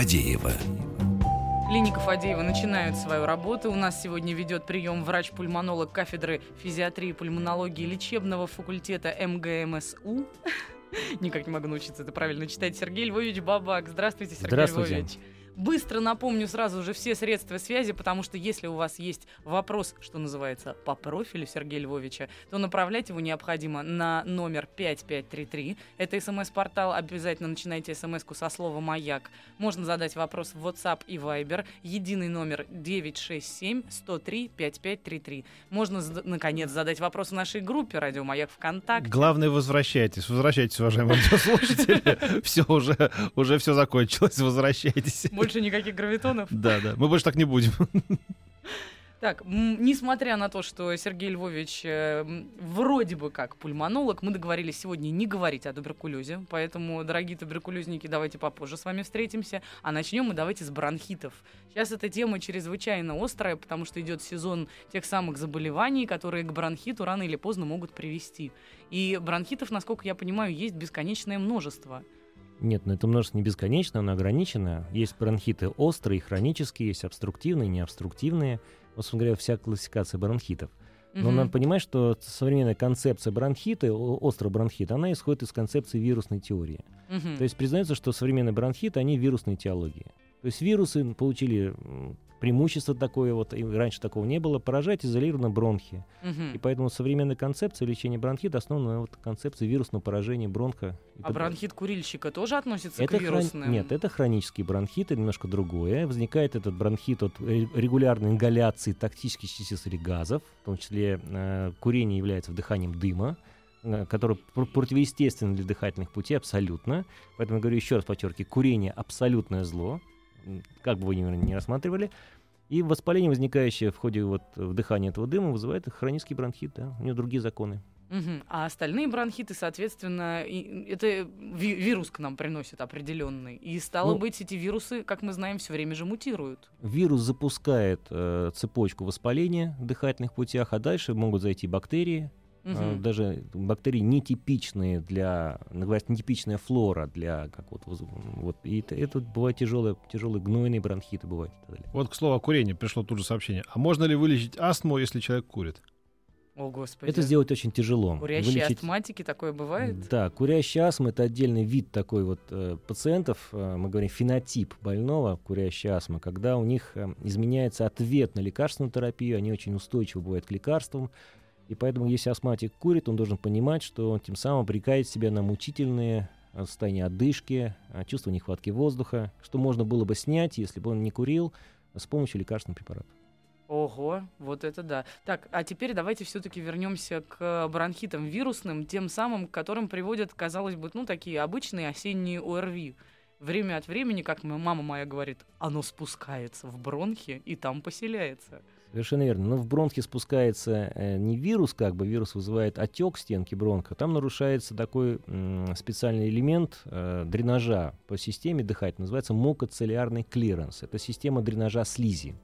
Фадеева. Клиника Фадеева начинает свою работу. У нас сегодня ведет прием врач-пульмонолог кафедры физиатрии и пульмонологии лечебного факультета МГМСУ. Никак не могу научиться это правильно читать. Сергей Львович Бабак. Здравствуйте, Сергей Здравствуйте. Львович. Быстро напомню сразу же все средства связи, потому что если у вас есть вопрос, что называется, по профилю Сергея Львовича, то направлять его необходимо на номер 5533. Это смс-портал. Обязательно начинайте смс-ку со слова «Маяк». Можно задать вопрос в WhatsApp и Viber. Единый номер 967-103-5533. Можно, наконец, задать вопрос в нашей группе «Радио Маяк ВКонтакте». Главное, возвращайтесь. Возвращайтесь, уважаемые радиослушатели. Все, уже, уже все закончилось. Возвращайтесь. Больше никаких гравитонов. Да, да. Мы больше так не будем. Так, несмотря на то, что Сергей Львович э, вроде бы как пульмонолог, мы договорились сегодня не говорить о туберкулезе, поэтому, дорогие туберкулезники, давайте попозже с вами встретимся, а начнем мы давайте с бронхитов. Сейчас эта тема чрезвычайно острая, потому что идет сезон тех самых заболеваний, которые к бронхиту рано или поздно могут привести. И бронхитов, насколько я понимаю, есть бесконечное множество. Нет, но это множество не бесконечно, оно ограничено. Есть бронхиты острые, хронические, есть обструктивные, необструктивные. Вот, говоря, вся классификация бронхитов. Но Мгм. надо понимать, что современная концепция бронхита, острого бронхита, она исходит из концепции вирусной теории. Мгм. То есть признается, что современные бронхиты, они вирусной теологии. То есть вирусы получили преимущество такое, вот и раньше такого не было, поражать изолированно бронхи. Мгм. И поэтому современная концепция лечения бронхита основана на вот концепции вирусного поражения бронха. А бронхит курильщика тоже относится это к хрон- вирусным? Нет, это хронический бронхит, это немножко другое. Возникает этот бронхит от ре- регулярной ингаляции токсических частиц или газов, в том числе э, курение является вдыханием дыма, э, которое пр- противоестественно для дыхательных путей абсолютно. Поэтому я говорю еще раз подчеркиваю, курение абсолютное зло, как бы вы ни, не рассматривали. И воспаление, возникающее в ходе вот вдыхания этого дыма, вызывает хронический бронхит. Да? У него другие законы. Мгм. А остальные бронхиты, соответственно, и- это ви- вирус к нам приносит определенный. И стало Ну- быть, эти вирусы, как мы знаем, все время же мутируют. Вирус запускает э, цепочку воспаления в дыхательных путях, а дальше могут зайти бактерии, Мгм. даже бактерии нетипичные для, называется, нетипичная флора для как вот, вот и это, это бывают тяжелые, тяжелые гнойные бронхиты бывают. и так далее. Вот к слову о курении пришло тут же сообщение. А можно ли вылечить астму, если человек курит? О, Господи. Это сделать очень тяжело. Курящие Вылечить- астматики такое бывает? Да, курящая астма это отдельный вид такой вот э, пациентов, э, мы говорим фенотип больного курящей астмы, когда у них э, изменяется ответ на лекарственную терапию, они очень устойчивы бывают к лекарствам, и поэтому если астматик курит, он должен понимать, что он тем самым обрекает себя на мучительные э, состояния одышки, э, чувство нехватки воздуха, что можно было бы снять, если бы он не курил, с помощью лекарственных препаратов. Ого, вот это да. Так, а теперь давайте все-таки вернемся к бронхитам вирусным, тем самым, к которым приводят, казалось бы, ну, такие обычные осенние ОРВИ. Время от времени, как мама моя говорит, оно спускается в бронхи и там поселяется. Совершенно верно. Но в бронхе спускается э, не вирус, как бы вирус вызывает отек стенки бронха. Там нарушается такой м, специальный элемент э, дренажа по системе дыхательной, называется мукоцилиарный клиренс. Это система дренажа слизи.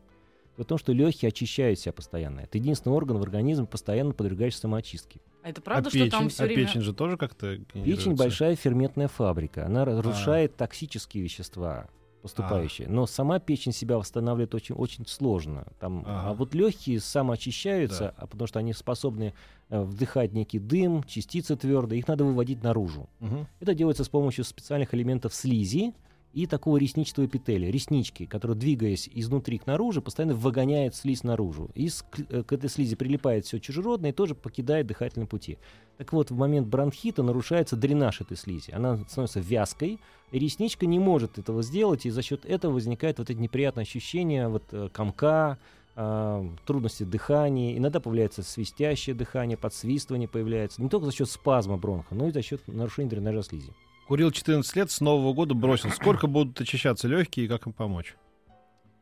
В том, что легкие очищают себя постоянно. Это единственный орган в организме, постоянно подвергающийся самоочистке. А это правда, а что печень, там все а время... печень же тоже как-то Печень большая ферментная фабрика. Она разрушает токсические вещества поступающие. Но сама печень себя восстанавливает очень, очень сложно. Там, Ага. А вот легкие самоочищаются, а потому что они способны э, вдыхать некий дым, частицы твердые, их надо выводить наружу. Мгм. Это делается с помощью специальных элементов слизи и такого ресничного эпителия, реснички, который, двигаясь изнутри к наружу, постоянно выгоняет слизь наружу. И э, к этой слизи прилипает все чужеродное и тоже покидает дыхательные пути. Так вот, в момент бронхита нарушается дренаж этой слизи. Она становится вязкой, и ресничка не может этого сделать, и за счет этого возникает вот это неприятное ощущение вот, э, комка, а, трудности дыхания, иногда появляется свистящее дыхание, подсвистывание появляется, не только за счет спазма бронха, но и за счет нарушения дренажа слизи. Курил 14 лет, с Нового года бросил. Сколько будут очищаться легкие и как им помочь?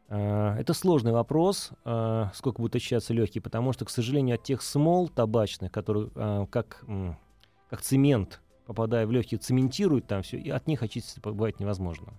А, Это сложный вопрос, а, сколько будут очищаться легкие, потому что, к сожалению, от тех смол табачных, которые а, как, как цемент, попадая в легкие, цементируют там все, и от них очиститься бывает невозможно.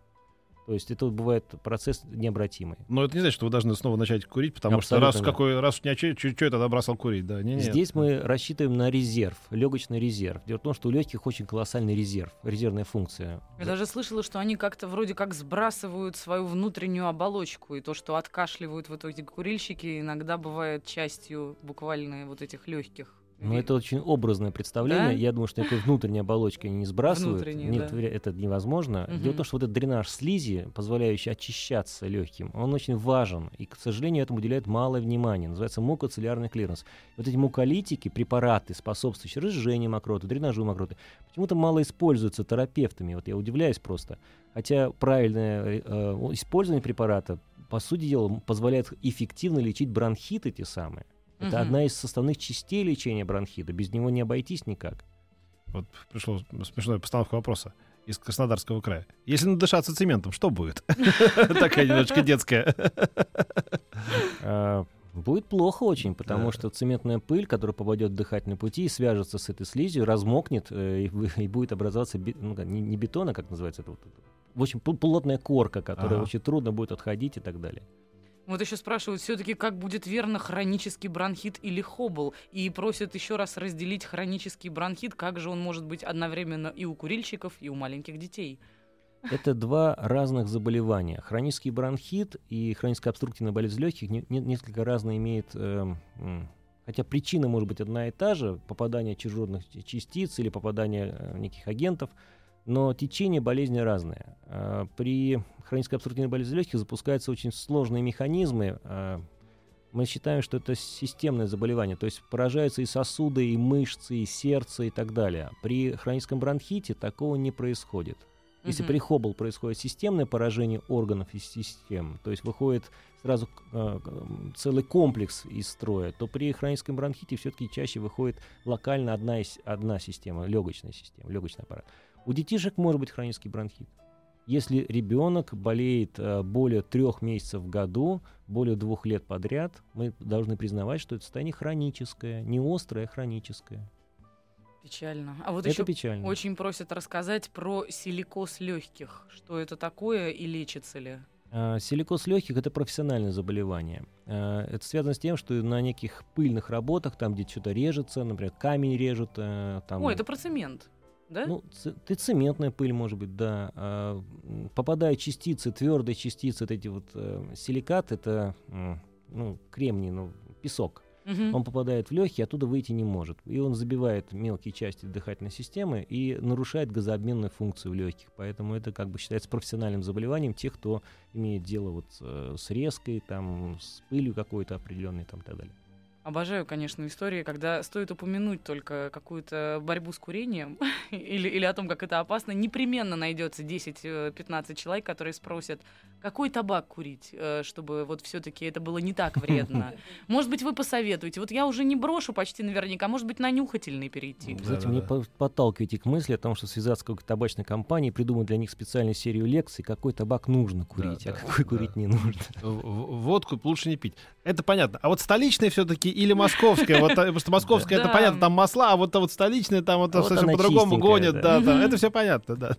То есть это вот бывает процесс необратимый. Но это не значит, что вы должны снова начать курить, потому Абсолютно что раз, да. какой, раз не очи- чуть чуть тогда бросал курить. Да, не. Здесь мы рассчитываем на резерв, легочный резерв. Дело в том, что у легких очень колоссальный резерв, резервная функция. Я даже слышала, что они как-то вроде как сбрасывают свою внутреннюю оболочку, и то, что откашливают в итоге курильщики, иногда бывает частью буквально вот этих легких. Но это очень образное представление. Да? Я думаю, что никакой внутренней оболочки они не сбрасывают. Нет, да. это невозможно. Мгм. Дело в том, что вот этот дренаж слизи, позволяющий очищаться легким, он очень важен. И, к сожалению, этому уделяют малое внимание. Называется мукоцилиарный клиренс. Вот эти муколитики, препараты, способствующие разжижению мокроты, дренажу мокроты, почему-то мало используются терапевтами. Вот я удивляюсь просто. Хотя правильное э, использование препарата, по сути дела, позволяет эффективно лечить бронхиты те самые. Это Мгм. одна из составных частей лечения бронхита. Без него не обойтись никак. Вот пришла смешная постановка вопроса из Краснодарского края. Если надышаться цементом, что будет? Такая немножечко детская. А, Будет плохо очень, потому Да. что цементная пыль, которая попадет в дыхательные пути и свяжется с этой слизью, размокнет э, и, будет образоваться бе- ну, не, не бетон, а как называется это вот, в общем пл- плотная корка, которая Ага. очень трудно будет отходить и так далее. Вот еще спрашивают, все-таки как будет верно хронический бронхит или хобл? И просят еще раз разделить хронический бронхит, как же он может быть одновременно и у курильщиков, и у маленьких детей. Это два разных заболевания. Хронический бронхит и хроническая обструктивная болезнь легких не- не- несколько разные имеют, эм, хотя причина может быть одна и та же, попадание чужеродных частиц или попадание э, неких агентов, но течение болезни разное. А, При хронической обструктивной болезни легких запускаются очень сложные механизмы. а, Мы считаем, что это системное заболевание, то есть поражаются и сосуды, и мышцы, и сердце и так далее. При хроническом бронхите такого не происходит. Если при хобл происходит системное поражение органов и систем, то есть выходит сразу э, целый комплекс из строя, то при хроническом бронхите все-таки чаще выходит локально одна, из- одна система, легочная система, легочный аппарат. У детишек может быть хронический бронхит. Если ребенок болеет э, более трех месяцев в году, более двух лет подряд, мы должны признавать, что это состояние хроническое, не острое, а хроническое. Печально. А вот это еще печально. очень просят рассказать про силикоз легких. Что это такое и лечится ли? А, Силикоз легких это профессиональное заболевание. А, Это связано с тем, что на неких пыльных работах, там, где что-то режется, например, камень режут, э, там, Ой, это про цемент, да? ну, ты цементная пыль, может быть, да. А, м, Попадают частицы, твердые частицы, вот эти вот э, силикат, это ну, кремний, ну, песок. Он попадает в легкие, оттуда выйти не может. И он забивает мелкие части дыхательной системы и нарушает газообменную функцию в легких. Поэтому это как бы считается профессиональным заболеванием тех, кто имеет дело вот э, с резкой, там, с пылью какой-то определенной там, и так далее. Обожаю, конечно, истории, когда стоит упомянуть только какую-то борьбу с курением или, или о том, как это опасно, непременно найдется 10-15 человек, которые спросят, какой табак курить, э, чтобы вот все-таки это было не так вредно. Может быть, вы посоветуете. Вот я уже не брошу почти наверняка, может быть, на нюхательный перейти. Знаете, да, мне подталкиваете к мысли о том, что связаться с какой-то табачной компанией, придумать для них специальную серию лекций, какой табак нужно курить, да, а какой да. курить не нужно. Водку лучше не пить. Это понятно. А вот столичная все-таки или московская? Вот, э, потому что московская, это понятно, там масла, а вот, а вот столичная, там вот А она по-другому гонят. да. Да. Это все понятно, да.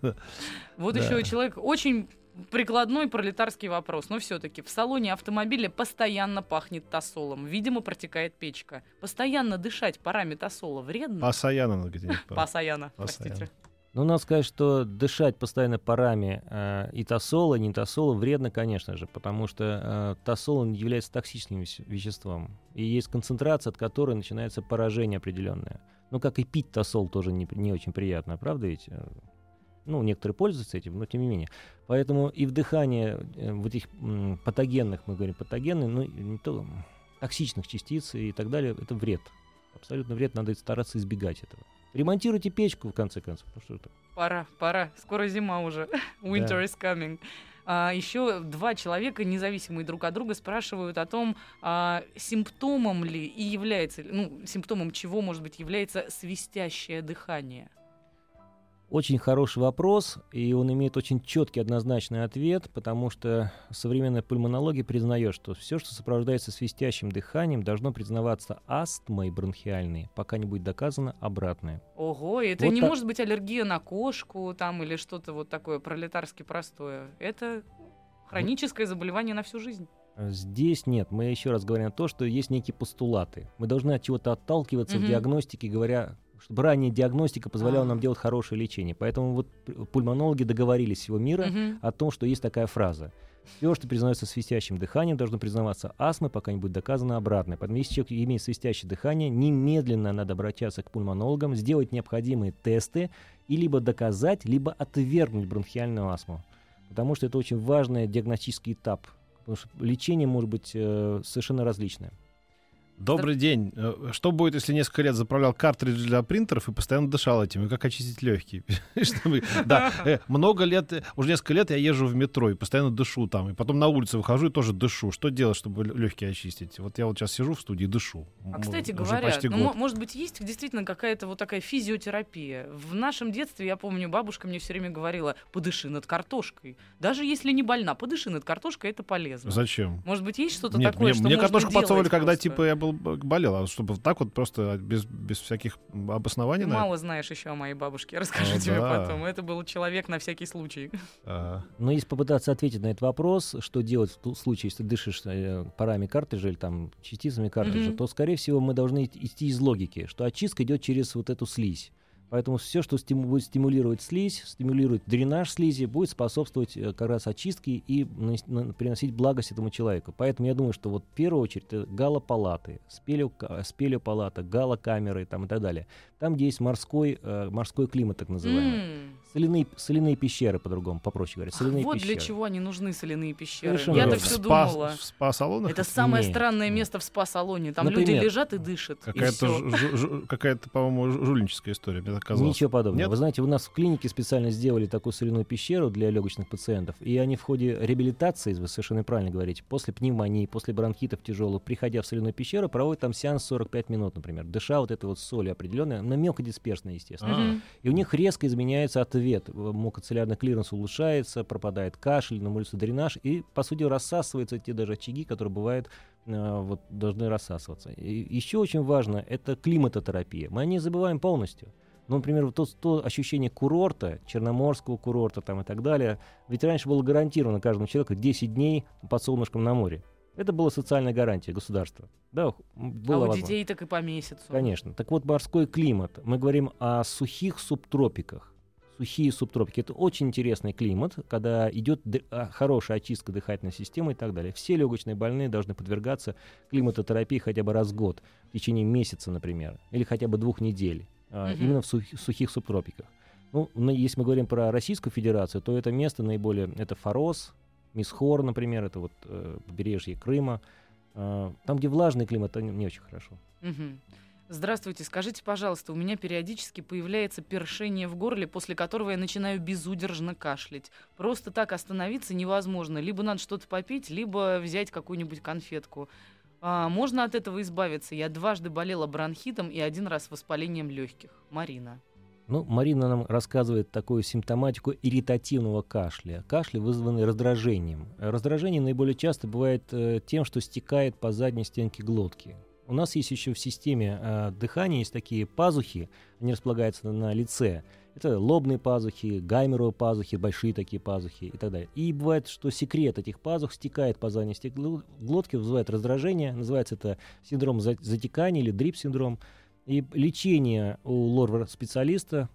Вот еще человек очень прикладной пролетарский вопрос, но все-таки в салоне автомобиля постоянно пахнет тосолом, видимо, протекает печка. Постоянно дышать парами тосола вредно? Постоянно надо где-нибудь. Постоянно. простите. Ну, надо сказать, что дышать постоянно парами э, и тосола, и не тосола вредно, конечно же, потому что э, тосол он является токсичным веществом. И есть концентрация, от которой начинается поражение определенное. Ну, как и пить тосол тоже не, не очень приятно, правда ведь? Ну, некоторые пользуются этим, но тем не менее. Поэтому и вдыхание э, вот этих патогенных, мы говорим патогенные, ну, не то, токсичных частиц и так далее, это вред. Абсолютно вред, надо стараться избегать этого. Ремонтируйте печку, в конце концов. Ну, что это? Пора, пора. Скоро зима уже. Winter Да. is coming. А, еще два человека, независимые друг от друга, спрашивают о том, а, симптомом ли и является, ну, симптомом чего, может быть, является свистящее дыхание. Очень хороший вопрос, и он имеет очень четкий однозначный ответ, потому что современная пульмонология признает, что все, что сопровождается свистящим дыханием, должно признаваться астмой бронхиальной, пока не будет доказано обратное. Ого, это Вот не так. может быть аллергия на кошку там или что-то вот такое пролетарски простое. Это хроническое заболевание на всю жизнь. Здесь нет. Мы еще раз говорим о том, что есть некие постулаты. Мы должны от чего-то отталкиваться в Мгм. диагностике, говоря, чтобы ранняя диагностика позволяла А. нам делать хорошее лечение. Поэтому вот пульмонологи договорились всего мира Мгм. о том, что есть такая фраза. Все, что признается свистящим дыханием, должно признаваться астмой, пока не будет доказано обратное. Поэтому если человек имеет свистящее дыхание, немедленно надо обращаться к пульмонологам, сделать необходимые тесты и либо доказать, либо отвергнуть бронхиальную астму. Потому что это очень важный диагностический этап. Потому что лечение может быть э, совершенно различное. Добрый день. Э, Что будет, если несколько лет заправлял картридж для принтеров и постоянно дышал этим? И как очистить легкие? Да, э, много лет, э, уже несколько лет я езжу в метро и постоянно дышу там. И потом на улицу выхожу и тоже дышу. Что делать, чтобы легкие очистить? Вот я вот сейчас сижу в студии и дышу. А, кстати говоря, ну, может быть, есть действительно какая-то вот такая физиотерапия. В нашем детстве, я помню, бабушка мне все время говорила, подыши над картошкой. Даже если не больна, подыши над картошкой, это полезно. Зачем? Может быть, есть что-то такое, что мне картошку подсовывали, когда типа я был б- болел, а чтобы вот так вот просто без, без всяких обоснований. Ты мало знаешь еще о моей бабушке, я расскажу О, тебе да. потом. Это был человек на всякий случай. Ага. Но если попытаться ответить на этот вопрос, что делать в случае, если ты дышишь э, парами картриджа или там частицами картриджа, Мгм. то, скорее всего, мы должны ид- идти из логики, что очистка идет через вот эту слизь. Поэтому все, что стиму- будет стимулировать слизь, стимулирует дренаж слизи, будет способствовать э, как раз очистке и на- приносить благость этому человеку. Поэтому я думаю, что вот в первую очередь это галопалаты, спелеока- спелеопалата, галокамеры там и так далее. Там, где есть морской, э, морской климат, так называемый. М. Соляные, соляные пещеры, по-другому, попроще говоря. Ах, Соляные вот пещеры. для чего они нужны, соляные пещеры. Совершенно Я так верно. все спа- думала. В спа-салонах? Это самое Нет, странное нет. место в спа-салоне. Там люди Например, лежат и дышат. и Какая-то, всё. жу- жу- какая-то, по-моему, жу- жульническая история, мне так казалось. Ничего подобного. Нет? Вы знаете, у нас в клинике специально сделали такую соляную пещеру для легочных пациентов, и они в ходе реабилитации, вы совершенно правильно говорите, после пневмонии, после бронхитов тяжелых, приходя в соляную пещеру, проводят там сеанс 45 минут, например, дыша вот этой вот солью определенной, но мелкодисперсной, естественно. А. Мгм. И у них резко изменяется ответ. Мукоцилиарный клиренс улучшается, пропадает кашель, нормализуется дренаж, и, по сути, рассасываются те даже очаги, которые бывают, э, вот, должны рассасываться. И еще очень важно, это климатотерапия. Мы о ней забываем полностью. Ну, например, вот то, то ощущение курорта, черноморского курорта там и так далее, ведь раньше было гарантировано каждому человеку 10 дней под солнышком на море. Это была социальная гарантия государства. Да, м, А у детей так и по месяцу. Конечно. Так вот, морской климат. Мы говорим о сухих субтропиках. Сухие субтропики. Это очень интересный климат, когда идет а, хорошая очистка дыхательной системы и так далее. Все легочные больные должны подвергаться климатотерапии хотя бы раз в год, в течение месяца, например, или хотя бы двух недель, Мгм. именно в сух- сухих субтропиках. Ну, если мы говорим про Российскую Федерацию, то это место наиболее... Это Форос, Мисхор, например, это вот э, побережье Крыма. А, Там, где влажный климат, не очень хорошо. Мгм. Здравствуйте, скажите, пожалуйста, у меня периодически появляется першение в горле, после которого я начинаю безудержно кашлять. Просто так остановиться невозможно. Либо надо что-то попить, либо взять какую-нибудь конфетку. А, можно от этого избавиться? Я дважды болела бронхитом и один раз воспалением легких. Марина. Ну, Марина нам рассказывает такую симптоматику ирритативного кашля. Кашля, вызванный раздражением. Раздражение наиболее часто бывает э, тем, что стекает по задней стенке глотки. У нас есть еще в системе э, дыхания есть такие пазухи, они располагаются на лице. Это лобные пазухи, гаймеровые пазухи, большие такие пазухи и так далее. И бывает, что секрет этих пазух стекает по задней глотки, вызывает раздражение. Называется это синдром за- затекания или дрип-синдром. И лечение у лор-специалиста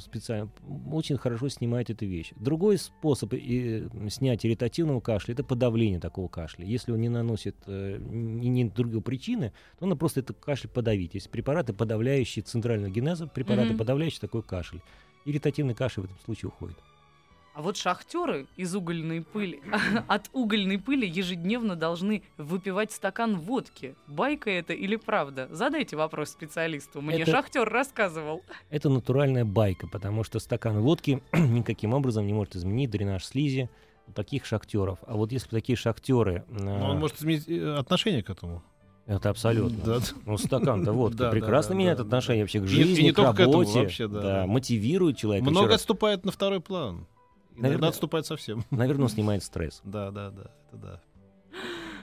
специально очень хорошо снимает эту вещь. Другой способ э, снять ирритативного кашля это подавление такого кашля. Если он не наносит э, ни, ни другой причины, то надо просто этот кашель подавить. Есть препараты, подавляющие центральную генезу, препараты, Мгм. подавляющие такой кашель. Ирритативный кашель в этом случае уходит. А вот шахтеры из угольной пыли, от угольной пыли ежедневно должны выпивать стакан водки. Байка это или правда? Задайте вопрос специалисту. Мне Это- шахтер рассказывал. Это натуральная байка, потому что стакан водки никаким образом не может изменить дренаж слизи, у таких шахтеров. А вот если такие шахтеры... Но он может изменить э, отношение к этому. Это абсолютно. Да. Ну, стакан-то вот Да, прекрасно да, меняет да, отношение вообще к И- и жизни, не к только к этому, работе. вообще, да, да. мотивирует человека. Много отступает на второй план. Наверное- отступает совсем. Наверное, он снимает стресс. Да, да, да. Это да.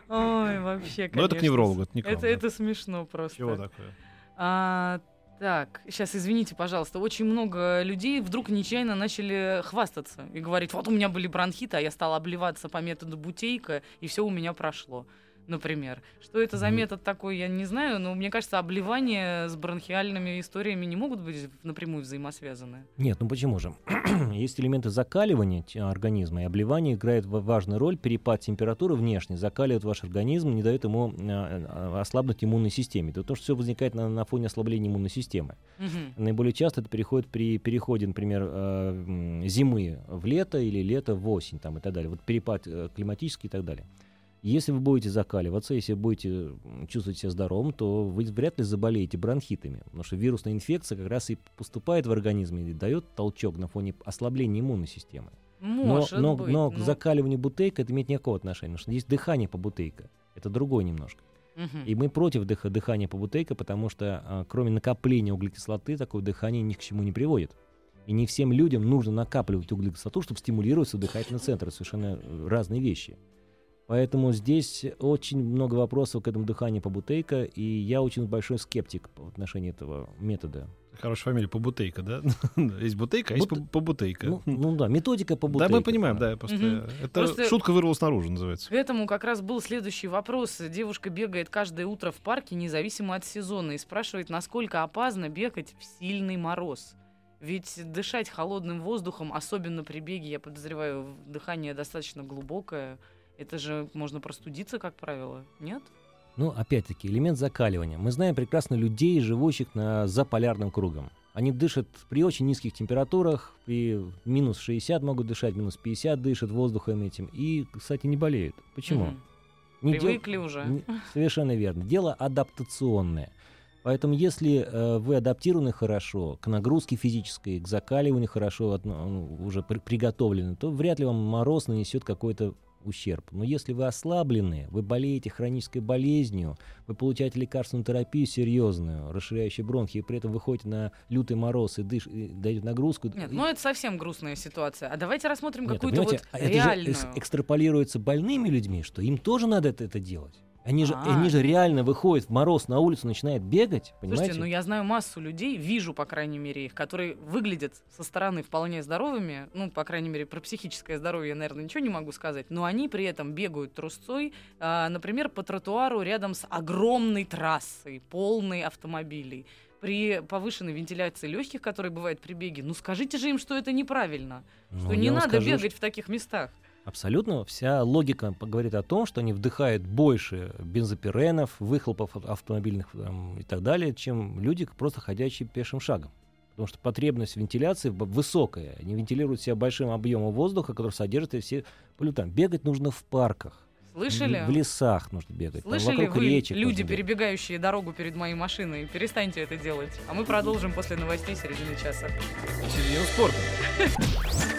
Ой, вообще, Но это к конечно, неврологу, это не к вам, Это, да. это смешно просто. Чего такое? А, так, сейчас извините, пожалуйста, очень много людей вдруг нечаянно начали хвастаться и говорить, вот у меня были бронхиты, а я стала обливаться по методу бутейка, и все у меня прошло. Например. Что это за метод такой, я не знаю, но мне кажется, обливания с бронхиальными историями не могут быть напрямую взаимосвязаны. Нет, ну почему же? Есть элементы закаливания организма, и обливание играет ва- важную роль. Перепад температуры внешне закаливает ваш организм, не дает ему э, э, ослабнуть иммунной системе. Это то, что все возникает на, на фоне ослабления иммунной системы. Мгм. Наиболее часто это переходит при переходе, например, э, зимы в лето или лето в осень там, и так далее. Вот перепад климатический и так далее. Если вы будете закаливаться, если будете чувствовать себя здоровым, то вы вряд ли заболеете бронхитами, потому что вирусная инфекция как раз и поступает в организм и дает толчок на фоне ослабления иммунной системы. Но, Может но, быть. но к ну, закаливанию бутейка это имеет никакого отношения, потому что есть дыхание по бутейка. Это другое немножко. И мы против дыха- дыхания по бутейка, потому что а, кроме накопления углекислоты, такое дыхание ни к чему не приводит. И не всем людям нужно накапливать углекислоту, чтобы стимулировать свой дыхательный центр. Это совершенно э, разные вещи. Поэтому здесь очень много вопросов к этому дыханию по бутейка, и я очень большой скептик в отношении этого метода. Хорошая фамилия Побутейка, да? Есть Бутейка, а есть Бут- Побутейка. Ну, ну да, методика по бутейка. Да, мы понимаем, да, просто Мгм. это Просто- шутка вырвалась наружу, называется. К этому как раз был следующий вопрос. Девушка бегает каждое утро в парке, независимо от сезона, и спрашивает, насколько опасно бегать в сильный мороз. Ведь дышать холодным воздухом, особенно при беге, я подозреваю, дыхание достаточно глубокое. Это же можно простудиться, как правило, нет? Ну, опять-таки, элемент закаливания. Мы знаем прекрасно людей, живущих на, за полярным кругом. Они дышат при очень низких температурах, при минус 60 могут дышать, минус 50 дышат воздухом этим. И, кстати, не болеют. Почему? Мгм. Не дел- Привыкли уже. не- совершенно верно. Дело адаптационное. Поэтому, если э, вы адаптированы хорошо к нагрузке физической, к закаливанию хорошо от- ну, уже при- приготовлены, то вряд ли вам мороз нанесет какой-то ущерб. Но если вы ослаблены, вы болеете хронической болезнью, вы получаете лекарственную терапию серьезную, расширяющую бронхи, и при этом выходите на лютый мороз и, дыш, и даете нагрузку. Нет, и- ну это совсем грустная ситуация. А давайте рассмотрим какую-то вот а это же реальную. экс- экстраполируется больными людьми, что им тоже надо это, это делать. Они же, А. они же реально выходят в мороз на улицу, начинают бегать, понимаете? Слушайте, ну я знаю массу людей, вижу, по крайней мере, их, которые выглядят со стороны вполне здоровыми. Ну, по крайней мере, про психическое здоровье я, наверное, ничего не могу сказать. Но они при этом бегают трусцой, а, например, по тротуару рядом с огромной трассой, полной автомобилей. При повышенной вентиляции легких, которая бывает при беге, ну скажите же им, что это неправильно, Ну, что не надо скажу, бегать в таких местах. Абсолютно. Вся логика говорит о том, что они вдыхают больше бензопиренов, выхлопов ав- автомобильных там, и так далее, чем люди, просто ходящие пешим шагом. Потому что потребность в вентиляции высокая. Они вентилируют себя большим объемом воздуха, который содержит и все полютан. Бегать нужно в парках. Слышали? В, лесах нужно бегать. там Слышали вокруг вы, речек люди, перебегающие дорогу перед моей машиной? Перестаньте это делать. А мы продолжим после новостей середины часа. Середина спорта.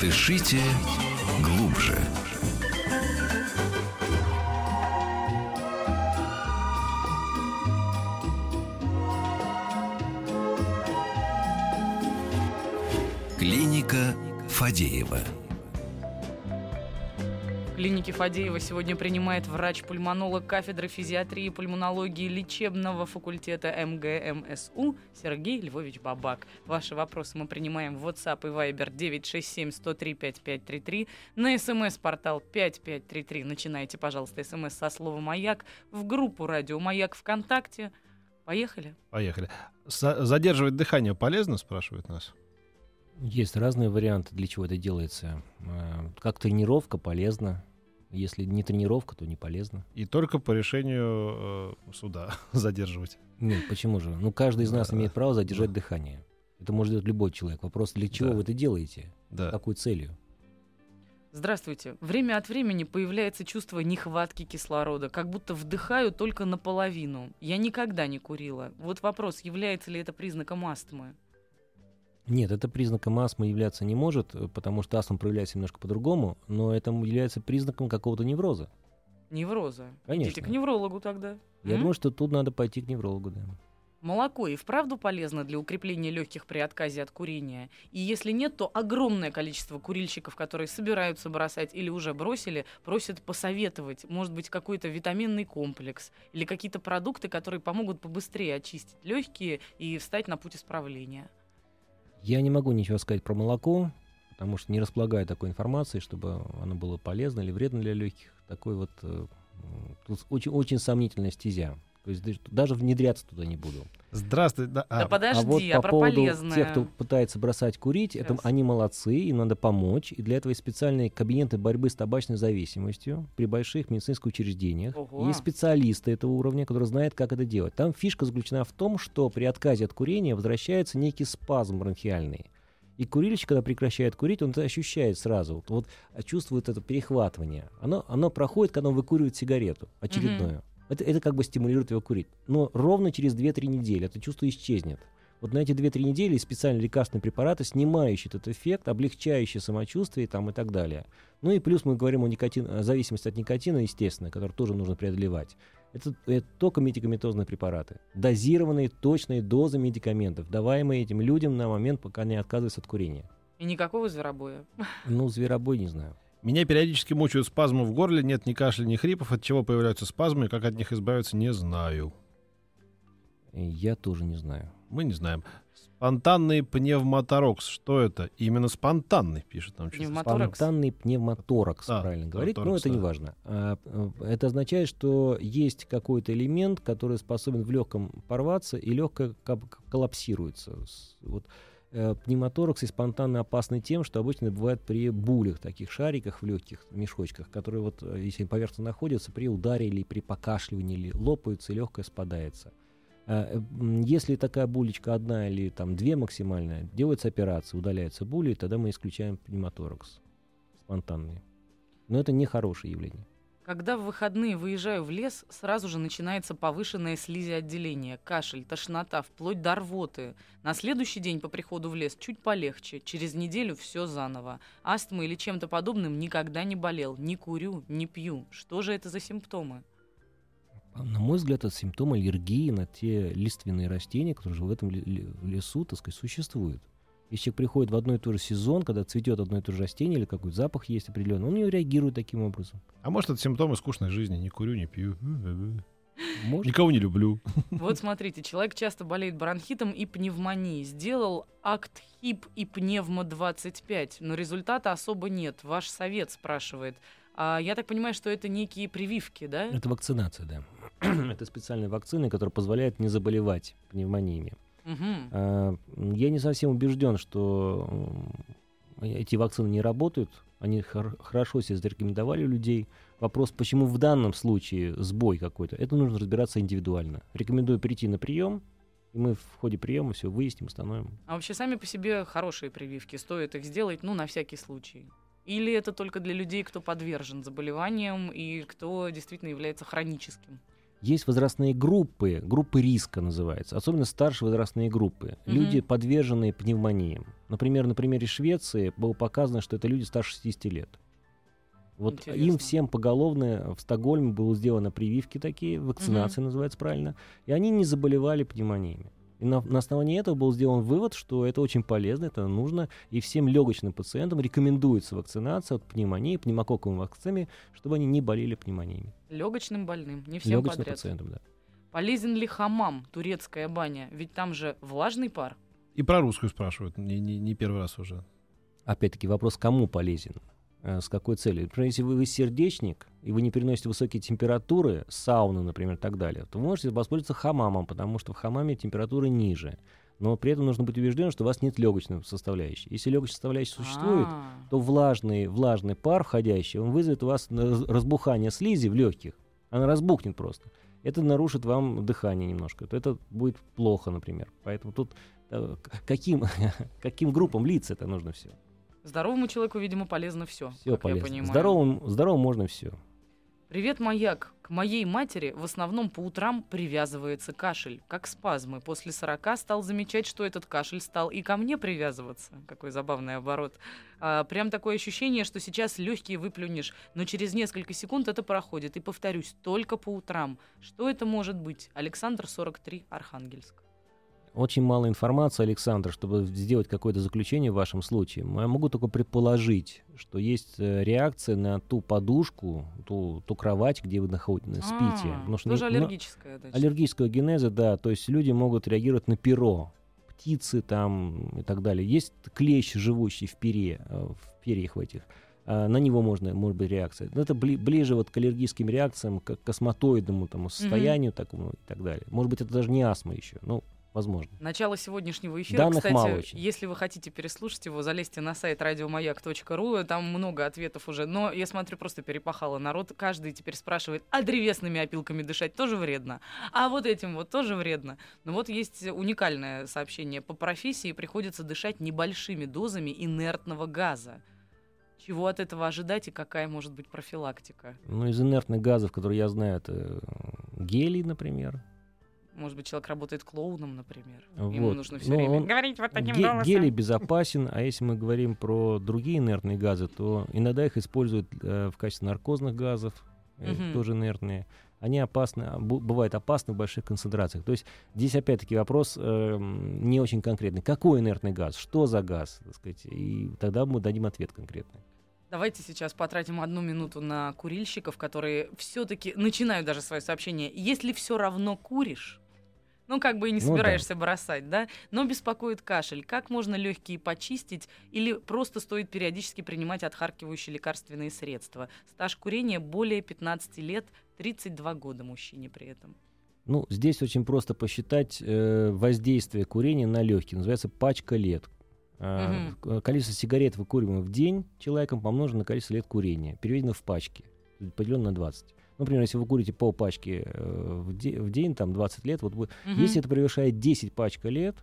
Дышите глубже. Клиника Фадеева. Клинике Фадеева сегодня принимает врач-пульмонолог кафедры физиатрии и пульмонологии лечебного факультета МГМСУ Сергей Львович Бабак. Ваши вопросы мы принимаем в WhatsApp и Viber 967-103-5533, на смс-портал 5533. Начинайте, пожалуйста, смс со словом «Маяк» в группу «Радио Маяк» ВКонтакте. Поехали. Поехали. За- задерживать дыхание полезно, спрашивают нас. Есть разные варианты, для чего это делается. Э, Как тренировка полезно. Если не тренировка, то не полезно. И только по решению э, суда задерживать. Нет, почему же? Ну, каждый из нас Да, имеет право задержать да. дыхание. Это может делать любой человек. Вопрос, для чего Да. вы это делаете? Да. Какой целью? Здравствуйте. Время от времени появляется чувство нехватки кислорода, как будто вдыхаю только наполовину. Я никогда не курила. Вот вопрос, является ли это признаком астмы? Нет, это признаком астмы являться не может, э, потому что астма проявляется немножко по-другому, но это является признаком какого-то невроза. Невроза. Конечно. Идите к неврологу тогда. Я М? думаю, что тут надо пойти к неврологу, да. Молоко и вправду полезно для укрепления легких при отказе от курения. И если нет, то огромное количество курильщиков, которые собираются бросать или уже бросили, просят посоветовать, может быть, какой-то витаминный комплекс или какие-то продукты, которые помогут побыстрее очистить легкие и встать на путь исправления. Я не могу ничего сказать про молоко, потому что не располагаю такой информацией, чтобы оно было полезно или вредно для легких. Такой вот э, тут очень, очень сомнительная стезя. То есть даже- внедряться туда не буду. Здравствуй. Да, а, да подожди, а вот а, по про поводу полезное. тех, кто пытается бросать курить, это они молодцы, им надо помочь. И для этого есть специальные кабинеты борьбы с табачной зависимостью при больших медицинских учреждениях. Ого. Есть специалисты этого уровня, которые знают, как это делать. Там фишка заключена в том, что при отказе от курения возвращается некий спазм бронхиальный. И курильщик, когда прекращает курить, он это ощущает сразу. Вот, вот, а чувствует это перехватывание. Оно, оно проходит, когда он выкуривает сигарету очередную. Это, это как бы стимулирует его курить. Но ровно через 2-3 недели это чувство исчезнет. Вот на эти 2-3 недели специальные лекарственные препараты, снимающие этот эффект, облегчающие самочувствие там, и так далее. Ну и плюс мы говорим о, никотин, о зависимости от никотина, естественно, которую тоже нужно преодолевать. Это, это только медикаментозные препараты. Дозированные точные дозы медикаментов, даваемые этим людям на момент, пока они отказываются от курения. И никакого зверобоя. Ну, зверобой не знаю. Меня периодически мучают спазмы в горле, нет ни кашля, ни хрипов, от чего появляются спазмы, и как от них избавиться, не знаю. Я тоже не знаю. Мы не знаем. Спонтанный пневмоторакс. Что это? Именно спонтанный, пишет нам. Пневмоторакс. Спонтанный пневмоторакс, Да, правильно да, говорить, но это да. не важно. А, э, это означает, что есть какой-то элемент, который способен в легком порваться и легко коллапсируется. Вот, пневмоторакс и спонтанно опасны тем, что обычно бывает при булях, таких шариках в легких мешочках, которые вот, э, если поверхностно находятся, при ударе или при покашливании или лопаются и легкое спадается. Э, Если такая булечка одна или там две максимальная, делается операция, удаляется були, тогда мы исключаем пневмоторакс спонтанные. Но это не хорошее явление. Когда в выходные выезжаю в лес, сразу же начинается повышенное слизиотделение, кашель, тошнота, вплоть до рвоты. На следующий день по приходу в лес чуть полегче, через неделю все заново. Астма или чем-то подобным никогда не болел, не курю, не пью. Что же это за симптомы? На мой взгляд, это симптом аллергии на те лиственные растения, которые же в этом лесу, так сказать, существуют. Если человек приходит в одно и то же сезон, когда цветет одно и то же растение или какой-то запах есть определенный, он не реагирует таким образом. А может, это симптомы скучной жизни? Не курю, не пью. Может, Никого не люблю. Вот смотрите, человек часто болеет бронхитом и пневмонией. Сделал акт ХИП и пневмо-25, но результата особо нет. Ваш совет спрашивает. А я так понимаю, что это некие прививки, да? это вакцинация, да. это специальные вакцины, которые позволяют не заболевать пневмониями. М, Я не совсем убежден, что м, эти вакцины не работают. Они хор- хорошо себя зарекомендовали у людей. Вопрос, почему в данном случае сбой какой-то, это нужно разбираться индивидуально. Рекомендую прийти на прием, и мы в ходе приема все выясним, установим. А вообще сами по себе хорошие прививки, стоит их сделать, ну, на всякий случай. Или это только для людей, кто подвержен заболеваниям и кто действительно является хроническим? Есть возрастные группы, группы риска называется, особенно старшие возрастные группы. Мгм. Люди, подверженные пневмониям. Например, на примере Швеции было показано, что это люди старше 60 лет. Вот им Интересно. всем поголовно в Стокгольме было сделано прививки такие, вакцинация называется правильно, и они не заболевали пневмониями. И на, на основании этого был сделан вывод, что это очень полезно, это нужно, и всем легочным пациентам рекомендуется вакцинация от пневмонии, пневмококковыми вакцинами, чтобы они не болели пневмониями. Легочным больным, не всем Легочным подряд. пациентам, да. Полезен ли хамам, турецкая баня? Ведь там же влажный пар. И про русскую спрашивают. Не, не, не первый раз уже. опять-таки вопрос, кому полезен, э, с какой целью. Например, если вы, вы сердечник, и вы не переносите высокие температуры, сауны, например, и так далее, то вы можете воспользоваться хамамом, потому что в хамаме температуры ниже. Но при этом нужно быть убежденным, что у вас нет легочной составляющей. Если легочная составляющая существует, А, то влажный, влажный пар входящий, он вызовет у вас раз- разбухание слизи в легких. Она разбухнет просто. Это нарушит вам дыхание немножко. То это будет плохо, например. Поэтому тут э, каким, каким группам лиц это нужно все? Здоровому человеку, видимо, полезно все. Все как полезно. я понимаю. Здоровым, здоровым можно все. Привет, маяк. К моей матери в основном по утрам привязывается кашель, как спазмы. После 40 стал замечать, что этот кашель стал и ко мне привязываться. Какой забавный оборот. А, прям такое ощущение, что сейчас легкие выплюнешь, но через несколько секунд это проходит. И повторюсь, только по утрам. Что это может быть? Александр 43, Архангельск. Очень мало информации, Александр, чтобы сделать какое-то заключение в вашем случае. Я могу только предположить, что есть э, реакция на ту подушку, ту, ту кровать, где вы находитесь, спите. А, Потому что тоже не, аллергическая. Ну, аллергического генеза, да. То есть люди могут реагировать на перо, птицы там и так далее. Есть клещ, живущий в пере, э, в перьях в этих. А, на него можно, может быть, реакция. Но это бли, ближе вот к аллергическим реакциям, к космотоидному тому состоянию mm-hmm. такому и так далее. Может быть, это даже не астма еще. Ну, возможно. Начало сегодняшнего эфира, Данных кстати, мало очень. если вы хотите переслушать его, залезьте на сайт радиомаяк.ру, там много ответов уже, но я смотрю, просто перепахало народ, каждый теперь спрашивает, а древесными опилками дышать тоже вредно? А вот этим вот тоже вредно? Но вот есть уникальное сообщение, по профессии приходится дышать небольшими дозами инертного газа. Чего от этого ожидать и какая может быть профилактика? Ну, из инертных газов, которые я знаю, это гелий, например, может быть, человек работает клоуном, например. Вот. Ему нужно все Но время он говорить вот таким ге- голосом. Гелий безопасен, а если мы говорим про другие инертные газы, то иногда их используют э, в качестве наркозных газов, э, Мгм. тоже инертные. Они опасны, а, бывают опасны в больших концентрациях. То есть здесь опять-таки вопрос эм, не очень конкретный. Какой инертный газ? Что за газ? Так сказать, и тогда мы дадим ответ конкретный. Давайте сейчас потратим одну минуту на курильщиков, которые все-таки начинают даже свое сообщение. Если все равно куришь, ну как бы и не Ну да. собираешься бросать, да, но беспокоит кашель. Как можно легкие почистить или просто стоит периодически принимать отхаркивающие лекарственные средства? Стаж курения более 15 лет, 32 года мужчине при этом. Ну, здесь очень просто посчитать э, воздействие курения на легкие. Называется пачка лет. К- Количество сигарет, выкуриваемых в день человеком, помножено на количество лет курения, переведено в пачки, поделено на 20. Например, если вы курите полпачки э, в, де- в день, там 20 лет, вот вы- Мгм. если это превышает 10 пачка лет,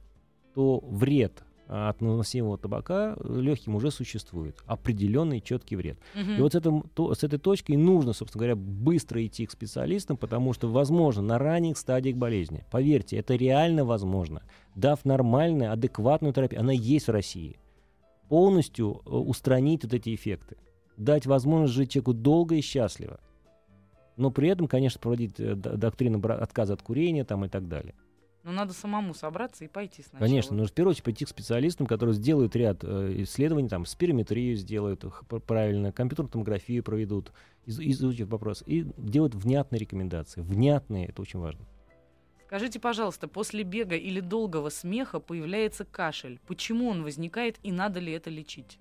то вред от наносимого табака легким уже существует. Определенный четкий вред. Мгм. И вот с, этим, то- с этой точки и нужно, собственно говоря, быстро идти к специалистам, потому что, возможно, на ранних стадиях болезни, поверьте, это реально возможно, дав нормальную, адекватную терапию, она есть в России, полностью э, устранить вот эти эффекты, дать возможность жить человеку долго и счастливо, но при этом, конечно, проводить э, доктрину отказа от курения там, и так далее. Но надо самому собраться и пойти сначала. Конечно, нужно в первую очередь пойти к специалистам, которые сделают ряд э, исследований, там, спирометрию сделают их правильно, компьютерную томографию проведут, из- изучат вопрос, и делают внятные рекомендации. Внятные, это очень важно. Скажите, пожалуйста, после бега или долгого смеха появляется кашель. Почему он возникает и надо ли это лечить?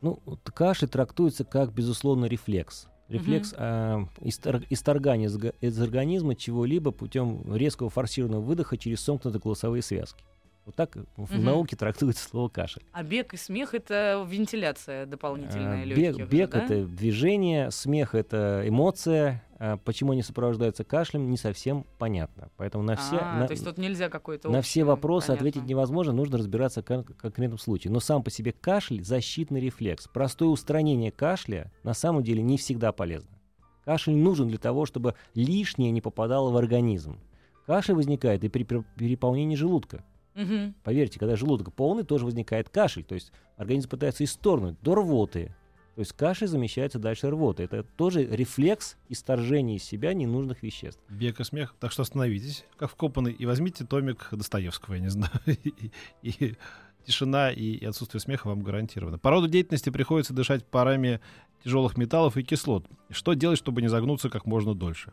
Ну, вот кашель трактуется как, безусловно, рефлекс. Рефлекс а, истор- исторгания из, из организма чего-либо путем резкого форсированного выдоха через сомкнутые голосовые связки. Вот так в Мгм. науке трактуется слово кашель. А бег и смех это вентиляция дополнительная А, легких. Бег, бег да? это движение, смех это эмоция. А Почему они сопровождаются кашлем, не совсем понятно. Поэтому на все, А, на, то есть тут нельзя какой-то на все вопросы понятно. ответить невозможно, нужно разбираться в кон- конкретном случае. Но сам по себе кашель защитный рефлекс. Простое устранение кашля на самом деле не всегда полезно. Кашель нужен для того, чтобы лишнее не попадало в организм. Кашель возникает и при пер- переполнении желудка. Мгм. Поверьте, когда желудок полный, тоже возникает кашель. То есть организм пытается исторгнуть до рвоты. То есть кашель замещается дальше рвотой. Это тоже рефлекс исторжения из себя ненужных веществ. Бег и смех. Так что остановитесь, как вкопанный, и возьмите томик Достоевского, я не знаю. И, тишина и отсутствие смеха вам гарантировано. По роду деятельности приходится дышать парами тяжелых металлов и кислот. Что делать, чтобы не загнуться как можно дольше?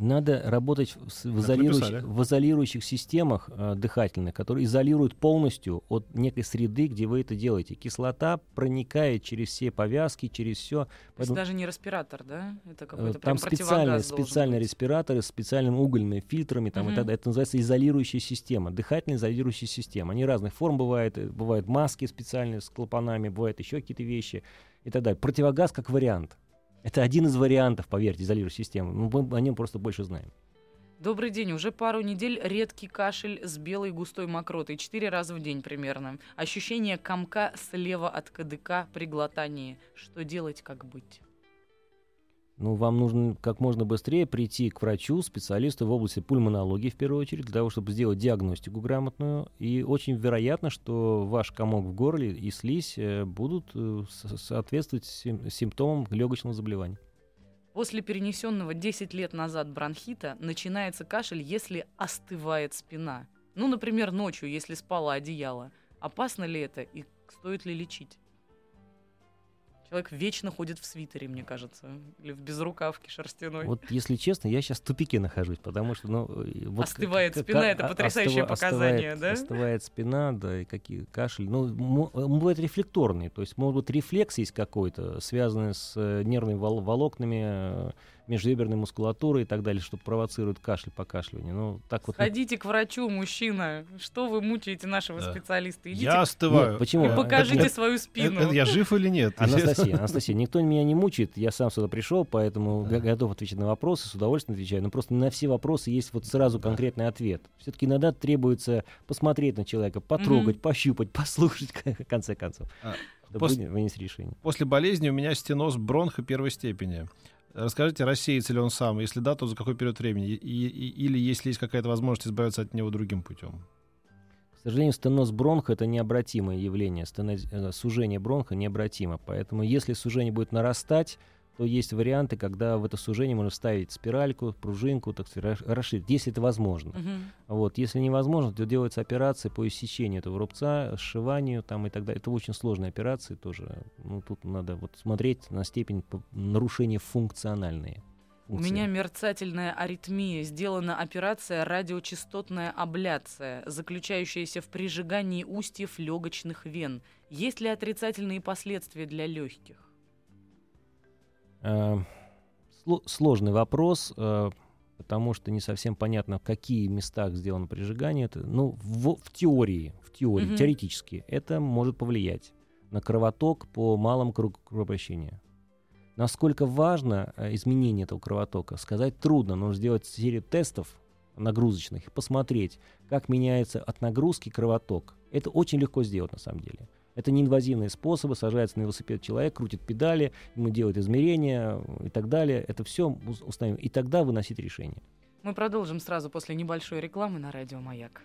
Надо работать в, в изолирующих, в изолирующих системах э, дыхательных, которые изолируют полностью от некой среды, где вы это делаете. Кислота проникает через все повязки, через все. То есть даже не респиратор, да? Это какой-то Э, Там прям специальные, специальные респираторы с специальными угольными фильтрами, там, так далее. это называется изолирующая система, дыхательная изолирующая система. Они разных форм бывают, э, бывают маски специальные с клапанами, бывают еще какие-то вещи и так далее. Противогаз как вариант. Это один из вариантов, поверьте, изолирующей системы. Ну, Мы о нем просто больше знаем. Добрый день. Уже пару недель редкий кашель с белой густой мокротой. Четыре раза в день примерно. Ощущение комка слева от КДК при глотании. Что делать, как быть? Ну, вам нужно как можно быстрее прийти к врачу, специалисту в области пульмонологии, в первую очередь, для того, чтобы сделать диагностику грамотную. И очень вероятно, что ваш комок в горле и слизь э, будут э, соответствовать симптомам легочного заболевания. После перенесенного 10 лет назад бронхита начинается кашель, если остывает спина. Ну, например, ночью, если спало одеяло. Опасно ли это и стоит ли лечить? Человек вечно ходит в свитере, мне кажется, или в безрукавке шерстяной. Вот, если честно, я сейчас в тупике нахожусь, потому что, ну... Вот остывает как, спина, как, это потрясающее остыва, показание, остывает, да? Остывает спина, да, и какие кашель. Ну, он бывает рефлекторный, то есть, может быть, рефлекс есть какой-то, связанный с э, нервными вол волокнами, э, межреберной мускулатуры и так далее, что провоцирует кашель, покашливание. Ну, так вот... Ходите к врачу, мужчина. Что вы мучаете нашего да. специалиста? Идите я остываю. Нет, почему? И покажите это, свою спину. Это, это, я жив или нет? Анастасия, Анастасия, никто меня не мучает. Я сам сюда пришел, поэтому да. готов отвечать на вопросы, с удовольствием отвечаю. Но просто на все вопросы есть вот сразу конкретный ответ. Все-таки иногда требуется посмотреть на человека, потрогать, mm-hmm. пощупать, послушать, в конце концов. А, после, вынести решение. После болезни у меня стеноз бронха первой степени. Расскажите, рассеется ли он сам? Если да, то за какой период времени? И, и, или если есть какая-то возможность избавиться от него другим путем? К сожалению, стеноз бронха — это необратимое явление. Стеноз, э, сужение бронха необратимо. Поэтому если сужение будет нарастать, то есть варианты, когда в это сужение можно вставить спиральку, пружинку, так сказать, расширить, если это возможно. Uh-huh. Вот, если невозможно, то делается операция по иссечению этого рубца, сшиванию там и так далее. Это очень сложные операции тоже. Ну, тут надо вот смотреть на степень нарушения функциональные. У меня мерцательная аритмия. Сделана операция радиочастотная абляция, заключающаяся в прижигании устьев легочных вен. Есть ли отрицательные последствия для легких? Э, сложный вопрос, э, потому что не совсем понятно, в какие местах сделано прижигание. Это, ну, в, в теории, в теории, mm-hmm. теоретически, это может повлиять на кровоток по малому кругу кровообращения. Насколько важно э, изменение этого кровотока, сказать трудно. Нужно сделать серию тестов нагрузочных и посмотреть, как меняется от нагрузки кровоток. Это очень легко сделать на самом деле. Это неинвазивные способы. Сажается на велосипед человек, крутит педали, ему делают измерения и так далее. Это все установим. И тогда выносить решение. Мы продолжим сразу после небольшой рекламы на радио «Маяк».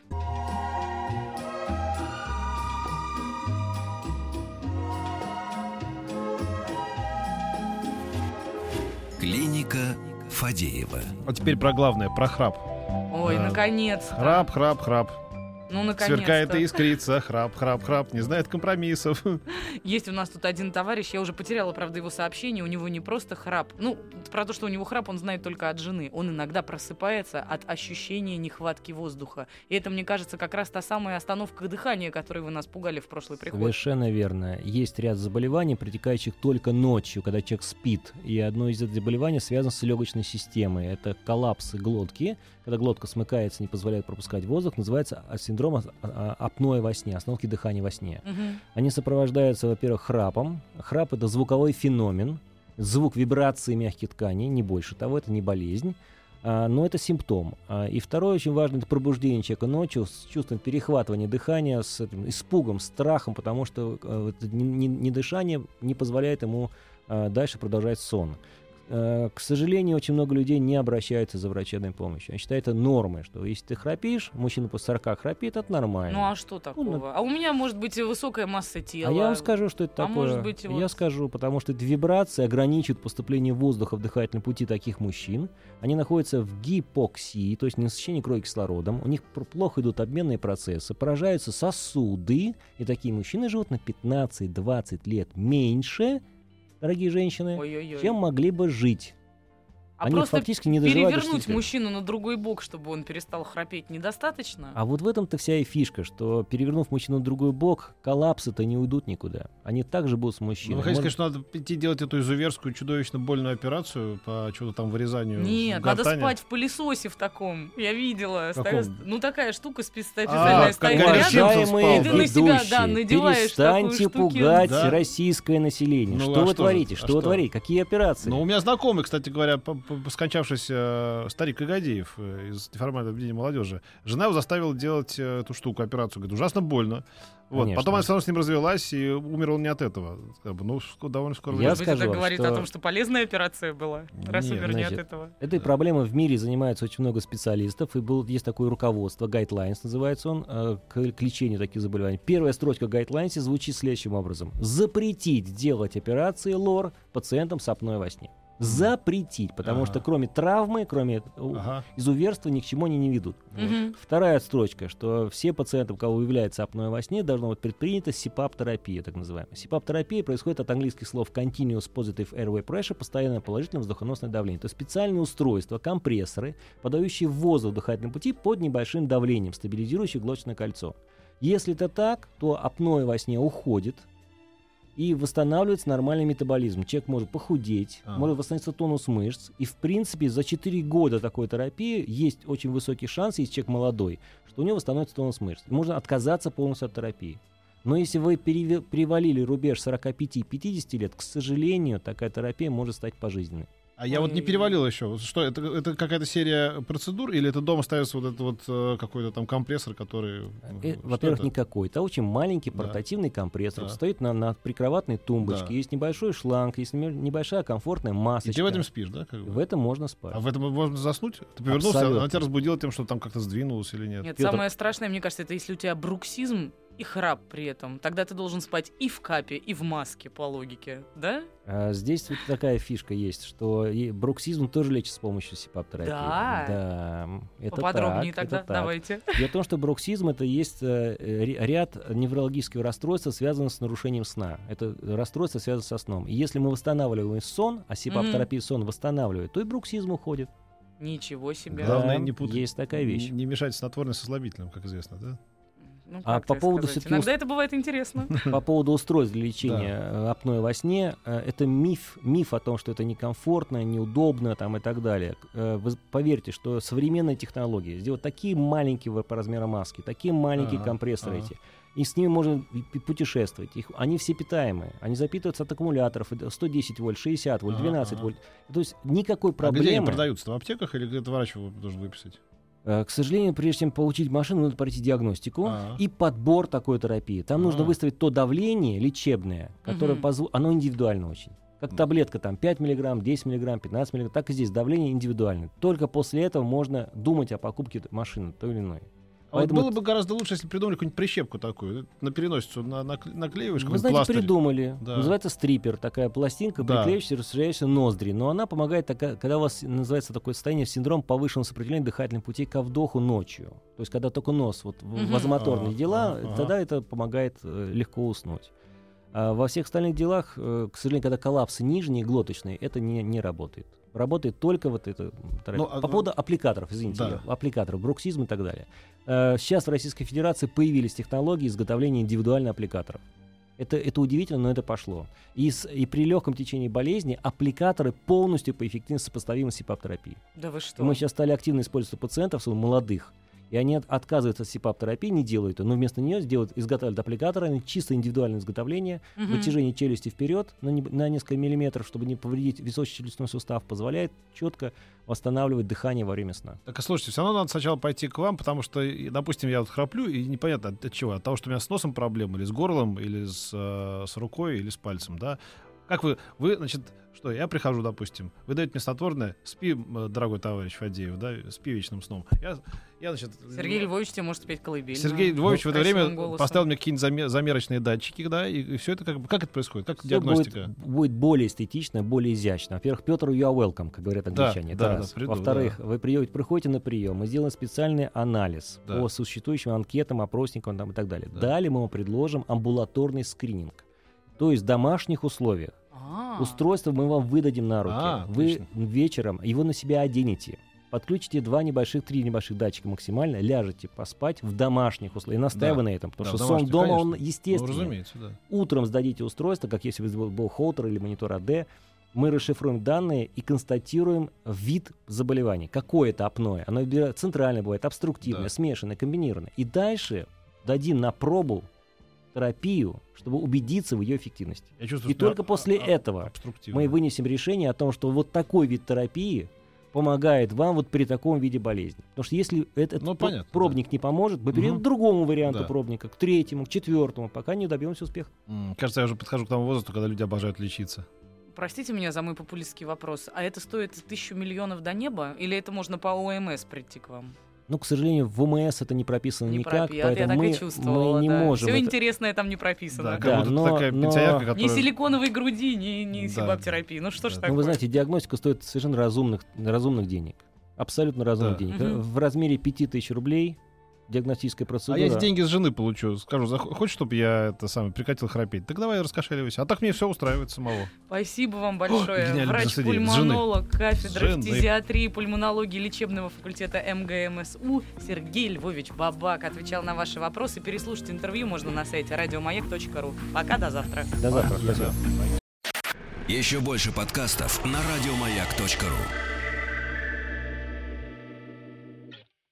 Клиника Фадеева. А теперь про главное, про храп. Ой, а, наконец-то. Храп, храп, храп. Ну, наконец-то. Сверкает и искрится, храп, храп, храп, не знает компромиссов. Есть у нас тут один товарищ, я уже потеряла, правда, его сообщение, у него не просто храп. Ну, про то, что у него храп, он знает только от жены. Он иногда просыпается от ощущения нехватки воздуха. И это, мне кажется, как раз та самая остановка дыхания, которой вы нас пугали в прошлый приход. Совершенно верно. Есть ряд заболеваний, протекающих только ночью, когда человек спит. И одно из этих заболеваний связано с легочной системой. Это коллапсы глотки, когда глотка смыкается, не позволяет пропускать воздух, называется синдром апноэ во сне, остановки дыхания во сне. Угу. Они сопровождаются, во-первых, храпом. Храп — это звуковой феномен, звук вибрации мягких тканей, не больше того, это не болезнь. А, но это симптом. А, и второе очень важно, это пробуждение человека ночью с чувством перехватывания дыхания, с этим испугом, страхом, потому что э, недышание не позволяет ему а, дальше продолжать сон. Э, к сожалению, очень много людей не обращаются за врачебной помощью. Они считают это нормой, что если ты храпишь, мужчина после 40 храпит, это нормально. Ну а что такого? Ну, а у меня может быть высокая масса тела. А я вам скажу, что это а такое. Может быть, вот... Я скажу, потому что эти вибрации ограничивают поступление воздуха в дыхательном пути таких мужчин. Они находятся в гипоксии, то есть ненасыщении крови кислородом. У них плохо идут обменные процессы, поражаются сосуды, и такие мужчины живут на 15-20 лет меньше, дорогие женщины, Ой-ой-ой. чем могли бы жить. А Они просто фактически не перевернуть мужчину на другой бок, чтобы он перестал храпеть, недостаточно? А вот в этом-то вся и фишка, что перевернув мужчину на другой бок, коллапсы-то не уйдут никуда. Они также будут с мужчиной. Ну, вы хотите сказать, что надо идти делать эту изуверскую, чудовищно больную операцию по чего-то там вырезанию Нет, гортани? надо спать в пылесосе в таком. Я видела. Каком? Ну, такая штука специальная а, стоит рядом. И ты на себя, да, надеваешь Перестаньте пугать да? российское население. Ну, что а вы что творите? А что, что вы творите? Какие операции? Ну, у меня знакомый, кстати говоря, скончавшийся старик Игадеев из неформального объединения молодежи. Жена его заставила делать эту штуку, операцию. Говорит, ужасно больно. Вот. Конечно. Потом она все равно с ним развелась, и умер он не от этого. Ну, довольно скоро. Я скажу это говорит что- о том, что полезная операция была, раз Нет, умер не от значит, этого. Этой проблемой в мире занимается очень много специалистов, и был, есть такое руководство, Guidelines называется он, э, к, к лечению таких заболеваний. Первая строчка Guidelines звучит следующим образом. Запретить делать операции лор пациентам с апноэ во сне. Запретить, потому Ага. что кроме травмы, кроме э, Ага. изуверства ни к чему они не ведут. Мгм. Вторая строчка, что все пациенты, у кого является апноэ во сне, должно быть предпринята СИПАП-терапия, так называемая. СИПАП-терапия происходит от английских слов Continuous Positive Airway Pressure, постоянное положительное воздухоносное давление. То есть специальные устройства, компрессоры, подающие воздух в дыхательном пути под небольшим давлением, стабилизирующие глоточное кольцо. Если это так, то апноэ во сне уходит, и восстанавливается нормальный метаболизм. Человек может похудеть, А. может восстановиться тонус мышц. И, в принципе, за 4 года такой терапии есть очень высокий шанс, если человек молодой, что у него восстановится тонус мышц. И можно отказаться полностью от терапии. Но если вы перевалили рубеж 45-50 лет, к сожалению, такая терапия может стать пожизненной. А я вот не перевалил еще. Что это, это какая-то серия процедур или это дома ставится вот этот вот э, какой-то там компрессор, который. Э, Во-первых, не какой. Это очень маленький Да. портативный компрессор. Да. Стоит на, на прикроватной тумбочке. Да. Есть небольшой шланг, есть небо- небольшая комфортная И масочка. ты в этом спишь, да? как бы? В этом можно спать. А в этом можно заснуть? Ты повернулся, Абсолютно. она тебя разбудила тем, что там как-то сдвинулось или нет? Нет, Пётр- самое страшное, мне кажется, это если у тебя бруксизм и храп при этом. Тогда ты должен спать и в капе, и в маске, по логике, да? А здесь вот такая фишка есть, что и бруксизм тоже лечится с помощью СИПАП-терапии. Да? Да, это Поподробнее так, тогда, это так. давайте. Дело в том, что бруксизм это есть э, ряд неврологических расстройств, связанных с нарушением сна. Это расстройство связано со сном. И если мы восстанавливаем сон, а СИПАП-терапия сон восстанавливает, то и бруксизм уходит. Ничего себе. Да. Главное не путать. есть такая вещь. Не, мешать снотворное со слабительным, как известно, да? Ну, А по поводу сказать? Иногда это бывает интересно. По поводу устройств для лечения э, апноэ во сне, э, это миф, миф о том, что это некомфортно, неудобно там, и так далее. Э, Вы поверьте, что современные технологии сделать такие маленькие по размеру маски, такие маленькие компрессоры эти, и с ними можно путешествовать. Их, они все питаемые. Они запитываются от аккумуляторов. это 110 вольт, 60 вольт, Ага, 12 ага. вольт. То есть никакой А где они проблемы. продаются? В аптеках или где-то врач должен выписать? Э, К сожалению, прежде чем получить машину, нужно пройти диагностику А. и подбор такой терапии. Там нужно А. выставить то давление лечебное, которое позво- оно индивидуально очень. Как таблетка там 5 миллиграмм, 10 миллиграмм, 15 миллиграмм, так и здесь давление индивидуальное. Только после этого можно думать о покупке машины той или иной. А вот Поэтому было бы гораздо лучше, если придумали какую-нибудь прищепку такую. На переносицу на, нак- наклеиваешь Вы знаете, пластырь. придумали. Да. Называется стрипер, такая пластинка, Да. приклеивающаяся, расширяющая ноздри. Но она помогает, когда у вас называется такое состояние, синдром повышенного сопротивления дыхательных путей ко вдоху ночью. То есть, когда только нос, вот в- Мгм. вазомоторные Ага, дела, ага, ага. тогда это помогает э, легко уснуть. А во всех остальных делах, э, к сожалению, когда коллапсы нижние, глоточные, это не, не работает. Работает только вот это. терапия. Ну, а- По поводу аппликаторов, извините, Да. я- аппликаторов, бруксизм и так далее. Э, Сейчас в Российской Федерации появились технологии изготовления индивидуальных аппликаторов. Это, это удивительно, но это пошло. И, с- и при легком течении болезни аппликаторы полностью по эффективности сопоставимы с СИПАП-терапией. Да вы что? мы сейчас стали активно использовать у пациентов, особенно молодых, и они от- отказываются от СИПАП-терапии, не делают ее, но вместо нее сделают, изготавливают аппликаторы, чисто индивидуальное изготовление, Мгм. вытяжение челюсти вперед на, не- на несколько миллиметров, чтобы не повредить височно-челюстной сустав, позволяет четко восстанавливать дыхание во время сна. Так, а слушайте, все равно надо сначала пойти к вам, потому что, допустим, я вот храплю, и непонятно от, от чего. От того, что у меня с носом проблемы, или с горлом, или с, э, с рукой, или с пальцем, да? Как вы, вы, значит, что, я прихожу, допустим, вы даете мне снотворное, спи, дорогой товарищ Фадеев, да, спи вечным сном. Я, я значит... Сергей Львович тебе может спеть колыбель. Сергей Львович в это время голосом. поставил мне какие-нибудь заме- замерочные датчики, да, и, все это как бы, как это происходит, как Всё диагностика? Будет, будет более эстетично, более изящно. Во-первых, Петр, you are welcome, как говорят Да, англичане. это да, раз. да, приду, Во-вторых, вы приедете, приходите на прием, мы сделаем специальный анализ Да. по существующим анкетам, опросникам там, и так далее. Да. Далее мы вам предложим амбулаторный скрининг. То есть в домашних условиях. А, Устройство мы вам выдадим на руки. А, Вы отлично. вечером его на себя оденете. Подключите два небольших, три небольших датчика максимально, ляжете поспать в домашних условиях. И настаиваю Да. на этом, потому Да, что сон дома, он конечно. Ну, естественный. разумеется, да. Утром сдадите устройство, как если бы был холтер или монитор АД. Мы расшифруем данные и констатируем вид заболевания. Какое это апноэ. Оно центральное бывает, обструктивное, Да. смешанное, комбинированное. И дальше дадим на пробу терапию, чтобы убедиться в ее эффективности. Я чувствую, И что только а- после а- этого обструктивно. мы вынесем решение о том, что вот такой вид терапии помогает вам вот при таком виде болезни. Потому что если этот Ну, понятно, пробник не поможет, мы перейдем Мгм. к другому варианту Да. пробника, к третьему, к четвертому, пока не добьемся успеха. Кажется, я уже подхожу к тому возрасту, когда люди обожают лечиться. Простите меня за мой популистский вопрос. А это стоит тысячу миллионов до неба? Или это можно по ОМС прийти к вам? Ну, к сожалению, в ОМС это не прописано Не никак, пропи- Я поэтому так мы, и чувствовала. мы не да. можем. Все это- интересное там не прописано. Да, Да, как будто но- такая но- которая... силиконовой груди, ни, ни Да. сибаптерапии. Ну что ж Да. такое? Ну, вы знаете, диагностика стоит совершенно разумных, разумных денег. Абсолютно разумных Да. денег. Мгм. В размере 5000 рублей диагностическая А процедура. я эти деньги с жены получу. Скажу, «Зах- хочешь, чтобы я это самое прекратил храпеть? Так давай раскошеливайся. А так мне все устраивает самого. Спасибо вам большое. Врач-пульмонолог, женой. фтизиатрии, пульмонологии лечебного факультета МГМСУ Сергей Львович Бабак отвечал на ваши вопросы. Переслушать интервью можно на сайте радиомаяк.ру. Пока, до завтра. До завтра. Спасибо. Еще больше подкастов на радиомаяк.ру.